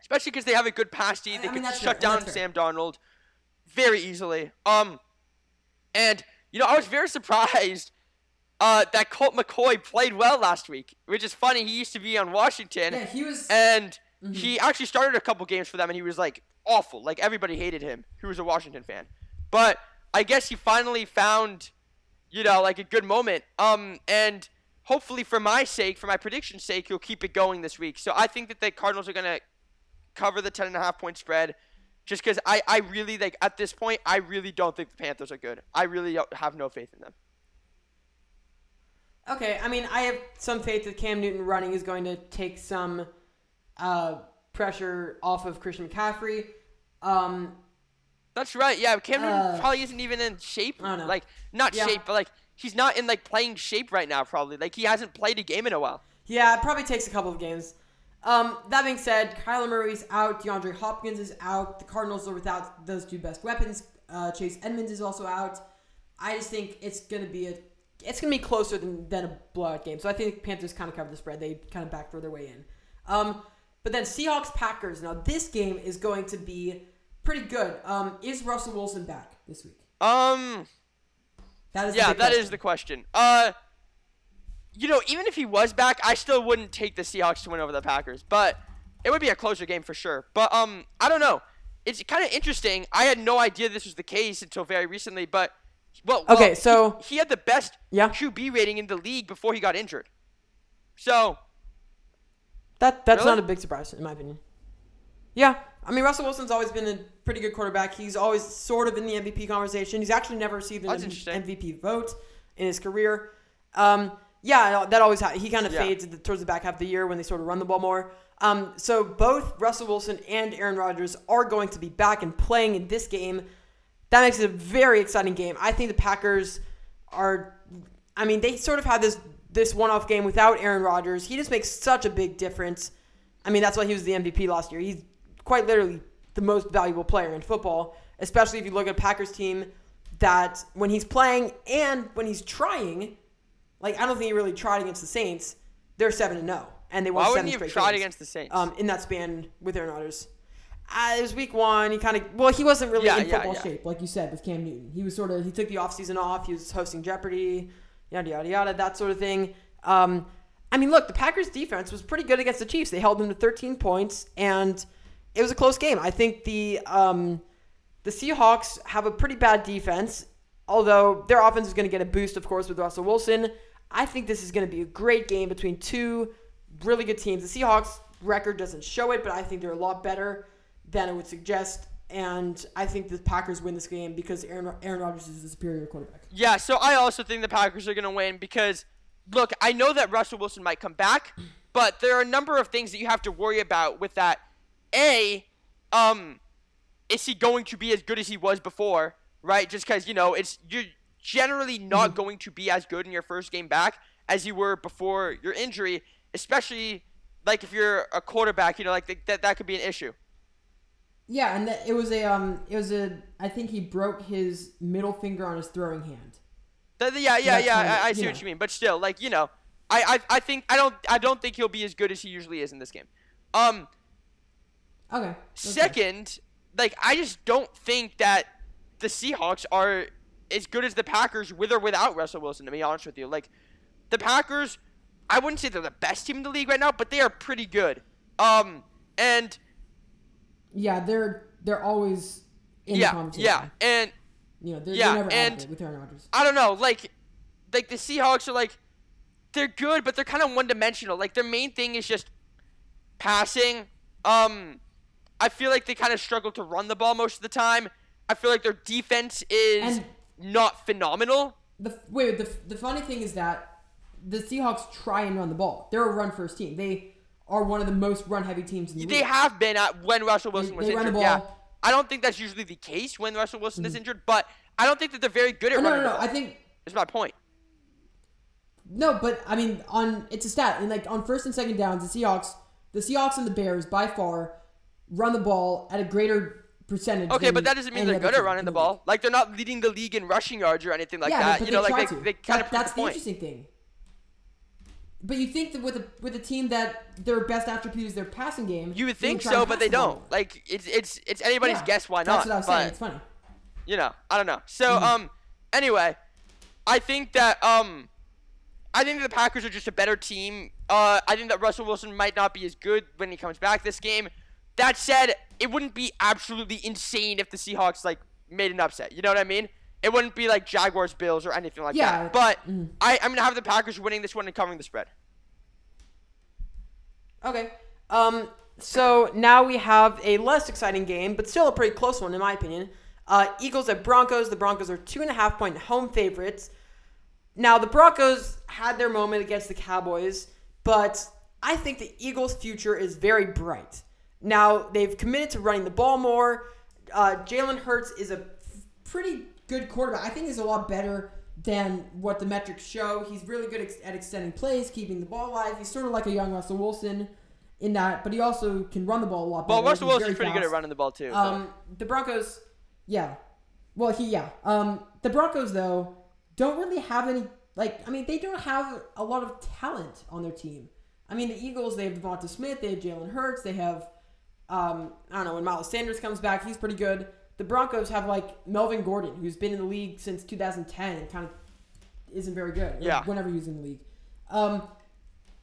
especially cuz they have a good pass D. They I mean, can shut fair. down Sam Darnold very easily. Um and you know, I was very surprised uh, that Colt McCoy played well last week, which is funny. He used to be on Washington, Yeah, he was. and Mm-hmm. he actually started a couple games for them, and he was like awful. Like everybody hated him, who was a Washington fan. But I guess he finally found, you know, like a good moment. Um, and hopefully for my sake, for my prediction's sake, he'll keep it going this week. So I think that the Cardinals are gonna cover the ten and a half point spread. Just because I, I really like at this point I really don't think the Panthers are good. I really have no faith in them. Okay, I mean, I have some faith that Cam Newton running is going to take some uh, pressure off of Christian McCaffrey. Um, That's right. Yeah, Cam Newton Uh, probably isn't even in shape. I don't know. Like not Yeah. shape, but like he's not in like playing shape right now. Probably like he hasn't played a game in a while. yeah, it probably takes a couple of games. Um, that being said, Kyler Murray's out. DeAndre Hopkins is out. The Cardinals are without those two best weapons. Uh, Chase Edmonds is also out. I just think it's gonna be a it's gonna be closer than, than a blowout game. So I think Panthers kind of cover the spread. They kind of backdoor their way in. Um, but then Seahawks Packers. Now this game is going to be pretty good. Um, is Russell Wilson back this week? Um. That is the Yeah, that question. is the question. Uh. You know, even if he was back, I still wouldn't take the Seahawks to win over the Packers, but it would be a closer game for sure. But um, I don't know. It's kind of interesting. I had no idea this was the case until very recently, but well, well, Okay, so- he, had the best Yeah. QB rating in the league before he got injured. So That that's Really? not a big surprise in my opinion. Yeah, I mean Russell Wilson's always been a pretty good quarterback. He's always sort of in the MVP conversation. He's actually never received an That's M- interesting. MVP vote in his career. Um, yeah, that always ha- he kind of Yeah. fades the, towards the back half of the year when they sort of run the ball more. Um, so both Russell Wilson and Aaron Rodgers are going to be back and playing in this game. That makes it a very exciting game. I think the Packers are. I mean, they sort of had this this one off game without Aaron Rodgers. He just makes such a big difference. I mean, that's why he was the MVP last year. He's quite literally the most valuable player in football, especially if you look at a Packers team that when he's playing and when he's trying, like I don't think he really tried against the Saints. They're seven and zero, and they won why seven wouldn't he have straight tried games, against the Saints? um, in that span with Aaron Rodgers. Uh, it was week one. He kind of well, he wasn't really Yeah, in football yeah. shape. shape, like you said, with Cam Newton. He was sort of He took the offseason off. He was hosting Jeopardy, yada yada yada, that sort of thing. Um, I mean, look, the Packers' defense was pretty good against the Chiefs. They held them to 13 points, and it was a close game. I think the um, the Seahawks have a pretty bad defense, although their offense is going to get a boost, of course, with Russell Wilson. I think this is going to be a great game between two really good teams. The Seahawks record doesn't show it, but I think they're a lot better than it would suggest. And I think the Packers win this game because Aaron Aaron Rodgers is the superior quarterback. Yeah, so I also think the Packers are going to win because, look, I know that Russell Wilson might come back, but there are a number of things that you have to worry about with that. A, um, is he going to be as good as he was before? Right? Just because you know it's you're generally not going to be as good in your first game back as you were before your injury, especially like if you're a quarterback. You know, like th- that that could be an issue. Yeah, and that, it was a um, it was a. I think he broke his middle finger on his throwing hand. Th- th- yeah, yeah, that's yeah. kind of- I, I see what you mean, but still, like you know, I, I, I think I don't, I don't think he'll be as good as he usually is in this game. Um, Okay. okay. second, like I just don't think that the Seahawks are as good as the Packers with or without Russell Wilson. To be honest with you, like the Packers, I wouldn't say they're the best team in the league right now, but they are pretty good. Um, and Yeah, they're they're always in yeah, conversation. yeah, and You know, they're, Yeah, they're never and- out of it with Aaron Rodgers. I don't know, like, like the Seahawks are like, they're good, but they're kind of one dimensional. Like their main thing is just passing. Um, I feel like they kind of struggle to run the ball most of the time. I feel like their defense is And- not phenomenal. The wait, the the funny thing is that the Seahawks try and run the ball. They're a run first team. They are one of the most run heavy teams in the They league. have been at when Russell Wilson was they run the injured. Yeah. I don't think that's usually the case when Russell Wilson is mm. injured, but I don't think that they're very good at Oh, running no, no. ball. I think Is my point. no, but I mean, on it's a stat. And like on first and second downs, the Seahawks, the Seahawks and the Bears by far run the ball at a greater percentage. Okay, but that doesn't mean they're good at running in the league. ball. Like they're not leading the league in rushing yards or anything like yeah, that. but you know, like they, they kind That- of that's the the point. interesting thing. But you think that with a with a team that their best attribute is their passing game, You would think so, but they don't. Like it's it's it's anybody's Yeah, guess why That's not. what I was but saying. It's funny. you know, I don't know. So Mm-hmm. um, anyway, I think that um, I think that the Packers are just a better team. Uh, I think that Russell Wilson might not be as good when he comes back this game. That said, it wouldn't be absolutely insane if the Seahawks like made an upset. You know what I mean? It wouldn't be like Jaguars, Bills, or anything like Yeah, that. But mm. I, I'm gonna have the Packers winning this one and covering the spread. Okay. Um. So now we have a less exciting game, but still a pretty close one in my opinion. Uh, Eagles at Broncos. The Broncos are two and a half point home favorites. Now the Broncos had their moment against the Cowboys, but I think the Eagles' future is very bright. Now they've committed to running the ball more. Uh, Jalen Hurts is a Pretty good quarterback. I think he's a lot better than what the metrics show. He's really good ex- at extending plays, keeping the ball alive. He's sort of like a young Russell Wilson in that, but he also can run the ball a lot better. Well, Russell Wilson's pretty good at running the ball too. Um, the Broncos, yeah. Well, he yeah. Um, the Broncos though don't really have any like. I mean, they don't have a lot of talent on their team. I mean, the Eagles they have Devonta Smith, they have Jalen Hurts, they have um, I don't know when Miles Sanders comes back, he's pretty good. The Broncos have like Melvin Gordon, who's been in the league since 2010 and kind of isn't very good. Yeah. Whenever he was in the league, um,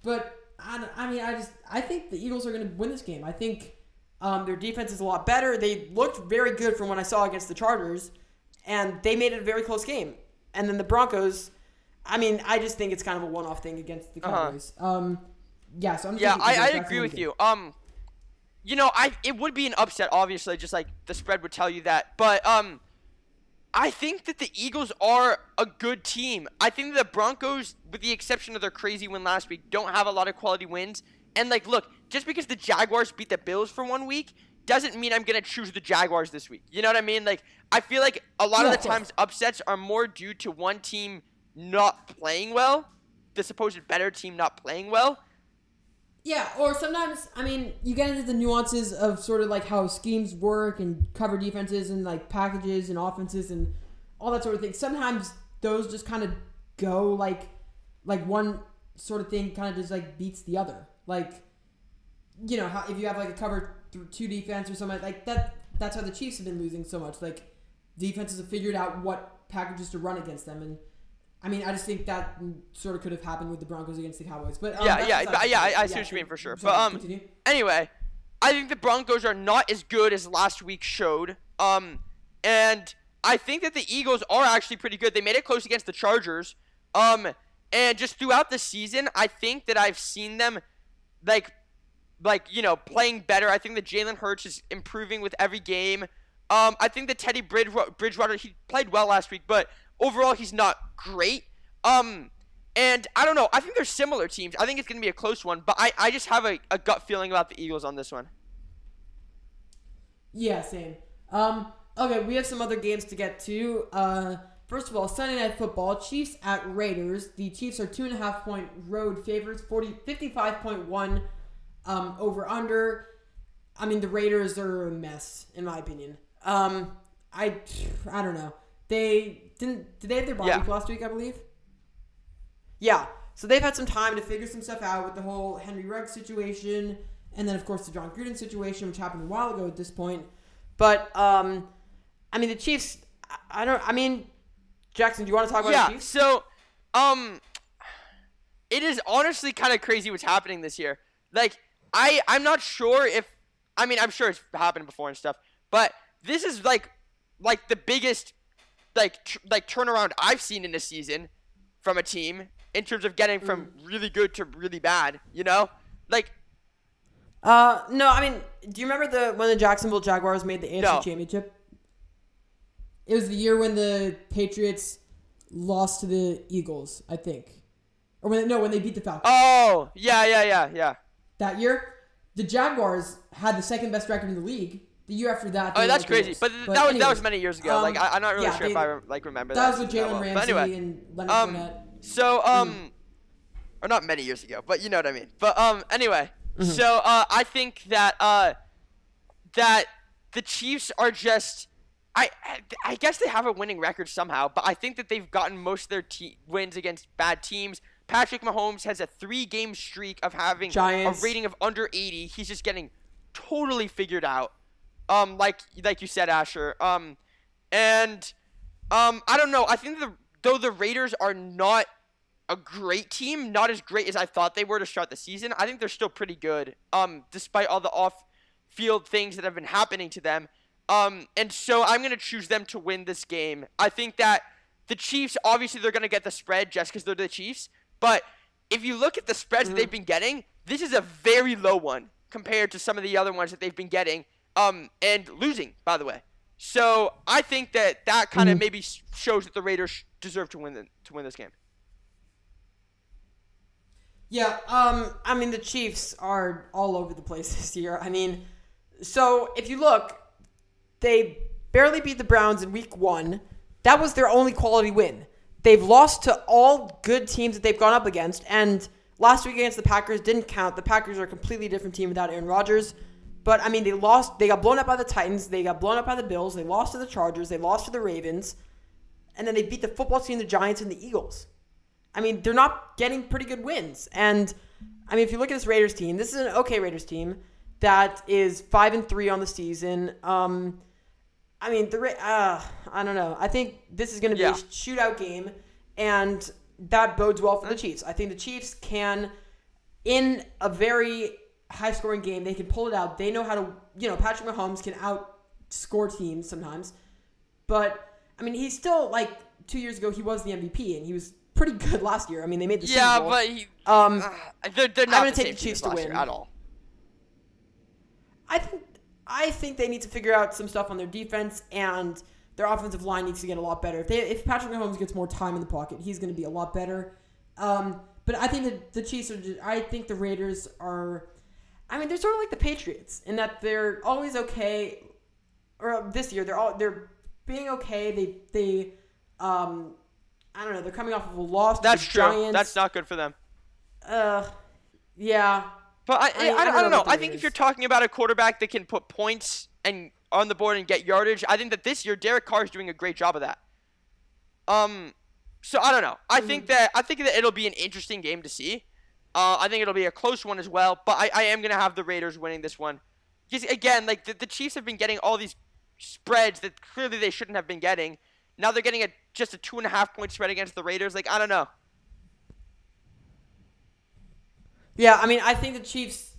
but I, I mean, I just I think the Eagles are going to win this game. I think Um, their defense is a lot better. They looked very good from what I saw against the Chargers, and they made it a very close game. And then the Broncos, I mean, I just think it's kind of a one-off thing against the Uh-huh. Cowboys. Um, yeah, so I'm Yeah, I, I agree with thinking. you. Um, you know, I it would be an upset, obviously, just like the spread would tell you that. But um, I think that the Eagles are a good team. I think the Broncos, with the exception of their crazy win last week, don't have a lot of quality wins. And like, look, just because the Jaguars beat the Bills for one week doesn't mean I'm gonna choose the Jaguars this week. You know what I mean? Like, I feel like a lot Yeah, of of the times upsets are more due to one team not playing well, the supposed better team not playing well. Yeah, or sometimes I mean you get into the nuances of sort of like how schemes work and cover defenses and like packages and offenses and all that sort of thing. Sometimes those just kind of go like like one sort of thing kind of just like beats the other. Like you know how if you have like a cover two defense or something like that. That's how the Chiefs have been losing so much. Like defenses have figured out what packages to run against them and. I mean, I just think that sort of could have happened with the Broncos against the Cowboys, but um, Yeah, yeah, but- yeah. I- I see what you mean for sure. sorry, But, um, continue. Anyway, I think the Broncos are not as good as last week showed. Um, and I think that the Eagles are actually pretty good. They made it close against the Chargers. Um, and just throughout the season, I think that I've seen them, like, like you know, playing better. I think that Jalen Hurts is improving with every game. Um, I think that Teddy Bridgewater he played well last week, but overall he's not great. Um, and I don't know. I think they're similar teams. I think it's going to be a close one, but I, I just have a, a gut feeling about the Eagles on this one. Yeah, same. Um, okay, we have some other games to get to. Uh, first of all, Sunday Night Football, Chiefs at Raiders. The Chiefs are two and a half point road favorites, 40, 55.1 um, over under. I mean, the Raiders are a mess, in my opinion. Um, I, I don't know. They didn't. Did they have their bye Yeah. week last week? I believe. Yeah. So they've had some time to figure some stuff out with the whole Henry Ruggs situation, and then of course the Jon Gruden situation, which happened a while ago at this point. But um, I mean the Chiefs. I- I don't. I mean, Jackson, do you want to talk about yeah. the Chiefs? So, um, it is honestly kind of crazy what's happening this year. Like, I I'm not sure if I mean I'm sure it's happened before and stuff, but this is like like the biggest like tr- like turnaround I've seen in a season from a team in terms of getting from really good to really bad. You know, like Uh, no. I mean, do you remember the when the Jacksonville Jaguars made the AFC No. Championship? It was the year when the Patriots lost to the Eagles, I think, or when no, when they beat the Falcons. oh yeah yeah yeah yeah. that year, the Jaguars had the second best record in the league. The year after that, Oh, that's crazy. worst. But, that was that was many years ago. um, like I, I'm not really yeah, sure if I like remember That that. was with Jalen well. Ramsey But anyway, and Leonard um, Fournette. so um, or not many years ago, but you know what I mean. But um, anyway, so uh, I think that uh, that the Chiefs are just. I, I guess they have a winning record somehow, but I think that they've gotten most of their te- wins against bad teams. Patrick Mahomes has a three-game streak of having Giants. a rating of under 80. He's just getting totally figured out. Um, like like you said, Asher. Um, and um, I don't know. I think the though the Raiders are not a great team, not as great as I thought they were to start the season. I think they're still pretty good. Um, despite all the off-field things that have been happening to them. Um, and so I'm gonna choose them to win this game. I think that the Chiefs, obviously, they're gonna get the spread just because they're the Chiefs. But if you look at the spreads that they've been getting, this is a very low one compared to some of the other ones that they've been getting. Um, and losing, by the way. So I think that that kind of maybe shows that the Raiders deserve to win the, to win this game. Yeah, um, I mean the Chiefs are all over the place this year. I mean, so if you look, they barely beat the Browns in Week One. That was their only quality win. They've lost to all good teams that they've gone up against, and last week against the Packers didn't count. The Packers are a completely different team without Aaron Rodgers. But I mean, they lost. They got blown up by the Titans. They got blown up by the Bills. They lost to the Chargers. They lost to the Ravens, and then they beat the football team, the Giants, and the Eagles. I mean, they're not getting pretty good wins. And I mean, if you look at this Raiders team, this is an okay Raiders team that is five and three on the season. Um, I mean, the uh, I don't know. I think this is going to be Yeah. a shootout game, and that bodes well for the Chiefs. I think the Chiefs can, in a very high scoring game, they can pull it out. They know how to, you know, Patrick Mahomes can outscore teams sometimes, but I mean, he's still like two years ago he was the MVP and he was pretty good last year. I mean, they made the Yeah, Super Bowl. but he, um, uh, they're, they're not gonna take the Chiefs to win. at all. I think I think they need to figure out some stuff on their defense and their offensive line needs to get a lot better. If they if Patrick Mahomes gets more time in the pocket, he's going to be a lot better. Um, but I think that the Chiefs are. I think the Raiders are. I mean, they're sort of like the Patriots in that they're always okay. Or this year, they're all they're being okay. They they. Um, I don't know. They're coming off of a loss. to That's the true. Giants. That's not good for them. Uh, yeah. But I, I, I- I I, don't don't, know know. I think if you're talking about a quarterback that can put points and on the board and get yardage, I think that this year Derek Carr is doing a great job of that. Um, so I don't know. I Mm-hmm. think that I think that it'll be an interesting game to see. Uh, I think it'll be a close one as well. But I, I am gonna have the Raiders winning this one. Because again, like the, the Chiefs have been getting all these spreads that clearly they shouldn't have been getting. Now they're getting a just a two and a half point spread against the Raiders. Like I don't know. Yeah, I mean, I think the Chiefs.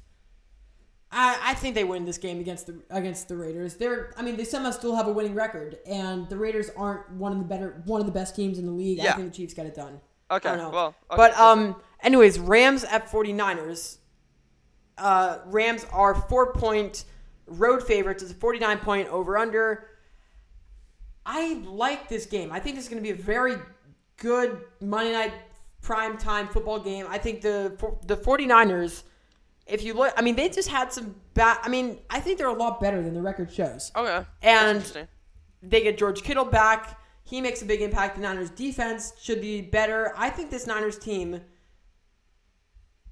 I, I think they win this game against the against the Raiders. They're, I mean, they somehow still have a winning record, and the Raiders aren't one of the better, one of the best teams in the league. Yeah. I think the Chiefs got it done. Okay, I don't know. well, okay, but see. Anyways, Rams at 49ers. Uh, Rams are four point road favorites. It's a 49 point over under. I like this game. I think this is going to be a very good Monday night prime time football game. I think the the 49ers, if you look, I mean, they just had some bad. I mean, I think they're a lot better than the record shows. okay. And they get George Kittle back. He makes a big impact. The Niners defense should be better. I think this Niners team.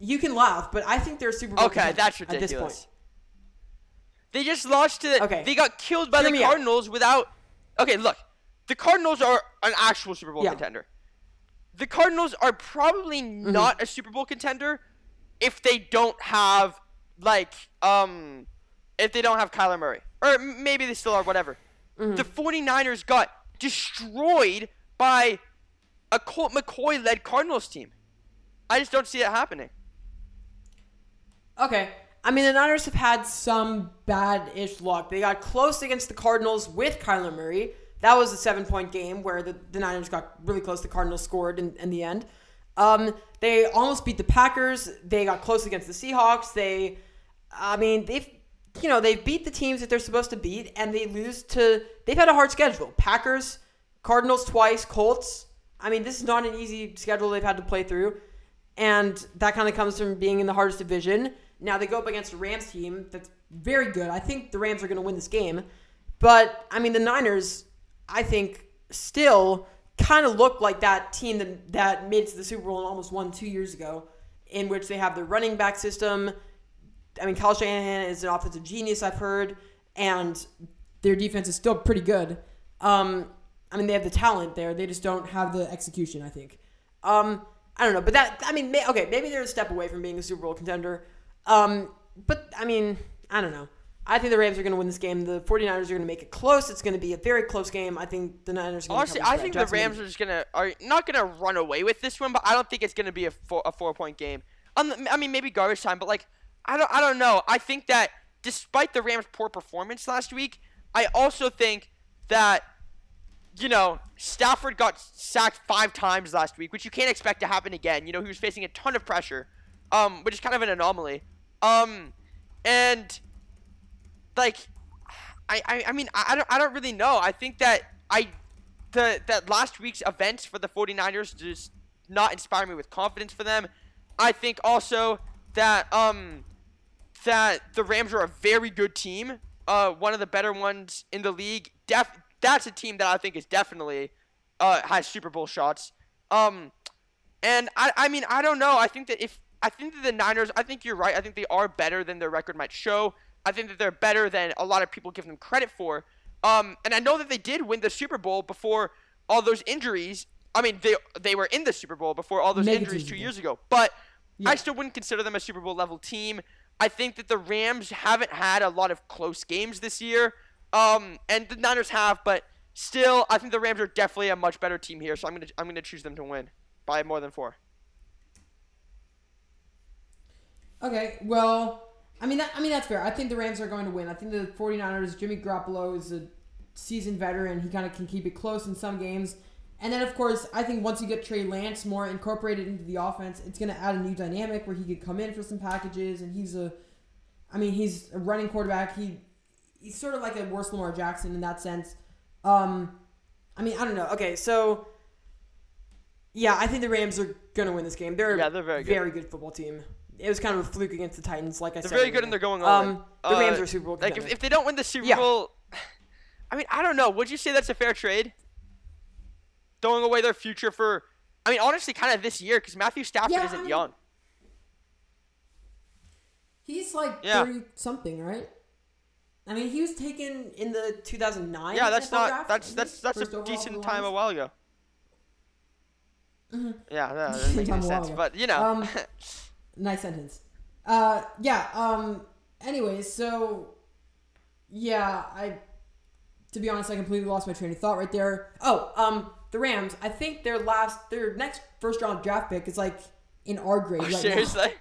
You can laugh, but I think they're Super Bowl. Okay, that's At this point. They just lost to the. Okay. They got killed by Hear the me out. Cardinals without. Okay, look, the Cardinals are an actual Super Bowl Yeah. contender. The Cardinals are probably Mm-hmm. not a Super Bowl contender if they don't have like um if they don't have Kyler Murray or maybe they still are whatever. Mm-hmm. The 49ers got destroyed by a Colt McCoy led Cardinals team. I just don't see it happening. Okay. I mean, the Niners have had some bad-ish luck. They got close against the Cardinals with Kyler Murray. That was a seven-point game where the, the Niners got really close. The Cardinals scored in, in the end. Um, they almost beat the Packers. They got close against the Seahawks. They, I mean, they've, you know, they've beat the teams that they're supposed to beat, and they lose to. They've had a hard schedule. Packers, Cardinals twice, Colts. I mean, this is not an easy schedule they've had to play through and that kind of comes from being in the hardest division. Now they go up against a Rams team that's very good. I think the Rams are going to win this game, but I mean the Niners, I think still kind of look like that team that that made to the Super Bowl and almost won two years ago, in which they have the running back system. I mean, Kyle Shanahan is an offensive genius. I've heard. and their defense is still pretty good. Um, I mean, they have the talent there. They just don't have the execution. I think. Um, I don't know, but that I mean, may, okay, maybe they're a step away from being a Super Bowl contender. Um, but I mean, I don't know. I think the Rams are going to win this game. The 49ers are going to make it close. It's going to be a very close game. I think the Niners. Are Honestly, I think the Rams are just gonna are not gonna run away with this one, but I don't think it's gonna be a four, a four point game. Um, I mean, maybe garbage time, but like, I don't I don't know. I think that despite the Rams' poor performance last week, I also think that you know Stafford got sacked five times last week, which you can't expect to happen again. You know, he was facing a ton of pressure, um, which is kind of an anomaly. Um, and like I, I, I mean I, I don't I don't really know. I think that I the that last week's events for the 49ers just not inspire me with confidence for them. I think also that um that the Rams are a very good team. Uh one of the better ones in the league. Def that's a team that I think is definitely uh has Super Bowl shots. Um and I I mean I don't know. I think that if I think that the Niners, I think you're right. I think they are better than their record might show. I think that they're better than a lot of people give them credit for. Um, and I know that they did win the Super Bowl before all those injuries. I mean, they they were in the Super Bowl before all those Negative injuries two years ago. But Yeah. I still wouldn't consider them a Super Bowl level team. I think that the Rams haven't had a lot of close games this year. Um, and the Niners have, but still, I think the Rams are definitely a much better team here. So I'm gonna I'm gonna choose them to win by more than four. Okay, well, I mean, that, I mean that's fair. I think the Rams are going to win. I think the 49ers, Jimmy Garoppolo is a seasoned veteran. He kind of can keep it close in some games. And then, of course, I think once you get Trey Lance more incorporated into the offense, it's going to add a new dynamic where he could come in for some packages. And he's a, I mean, he's a running quarterback. He, he's sort of like a worse Lamar Jackson in that sense. Um, I mean, I don't know. Okay, so yeah, I think the Rams are going to win this game. They're Yeah, they're very a good. very good football team. It was kind of a fluke against the Titans, like I said. They're very good and they're going in. Um, the Rams Uh, are Super Bowl Like if, if they don't win the Super Yeah. Bowl, I mean I don't know. Would you say that's a fair trade? Throwing away their future for, I mean honestly, kind of this year because Matthew Stafford Yeah, isn't mean- young. He's like Yeah. thirty something, right? I mean, he was taken in the 2009. Yeah, that's NFL not draft, that's that's that's a decent time a while ago. Mhm. Yeah, that doesn't make any sense. But you know, Um, Nice sentence. Uh, yeah. Um. Anyways, so yeah, I. To be honest, I completely lost my train of thought right there. Oh, um, the Rams. I think their last, their next first round draft pick is like in our grade Oh, right now. seriously,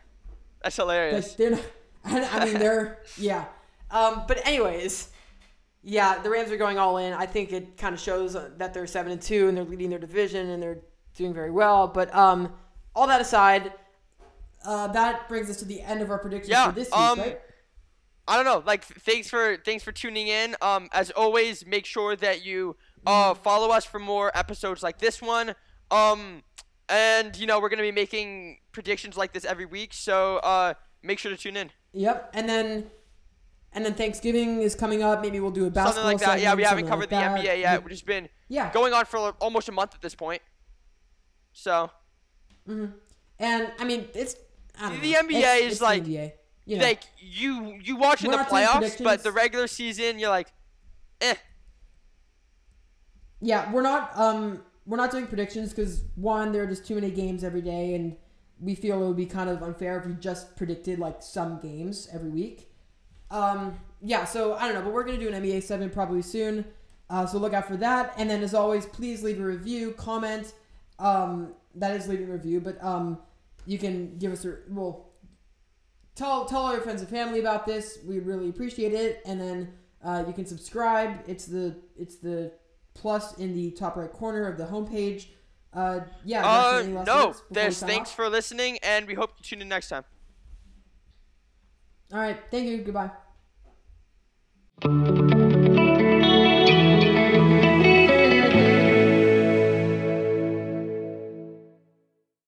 that's hilarious. Like they're not. I mean, they're yeah. Um, but anyways, yeah, the Rams are going all in. I think it kind of shows that they're seven and two and they're leading their division and they're doing very well. But um, all that aside, uh, that brings us to the end of our predictions Yeah, for this week, um, right? I don't know. Like, thanks for thanks for tuning in. Um, as always, make sure that you uh follow us for more episodes like this one. Um, and you know we're gonna be making predictions like this every week, so uh, make sure to tune in. Yep, and then. And then Thanksgiving is coming up. Maybe we'll do a basketball Something like that. Yeah, we haven't covered like the that. NBA yet, which just been Yeah, going on for almost a month at this point. So hmm and I mean it's I don't The know. NBA It's- is it's like- NBA. You know. like you you watching We're the playoffs, but the regular season, you're like, eh. Yeah, we're not um we're not doing predictions because one, there are just too many games every day, and we feel it would be kind of unfair if we just predicted like some games every week. Um, yeah, so I don't know, but we're gonna do an NBA segment probably soon. Uh, so look out for that. And then as always, please leave a review, comment. Um, that is leaving a review, but um, you can give us a well. Tell tell all your friends and family about this. We really appreciate it. And then uh, you can subscribe. It's the it's the plus in the top right corner of the homepage. Uh, yeah. Uh, Justin, any last no. words before we There's thanks off? for listening, and we hope you tune in next time. All right. Thank you. Goodbye.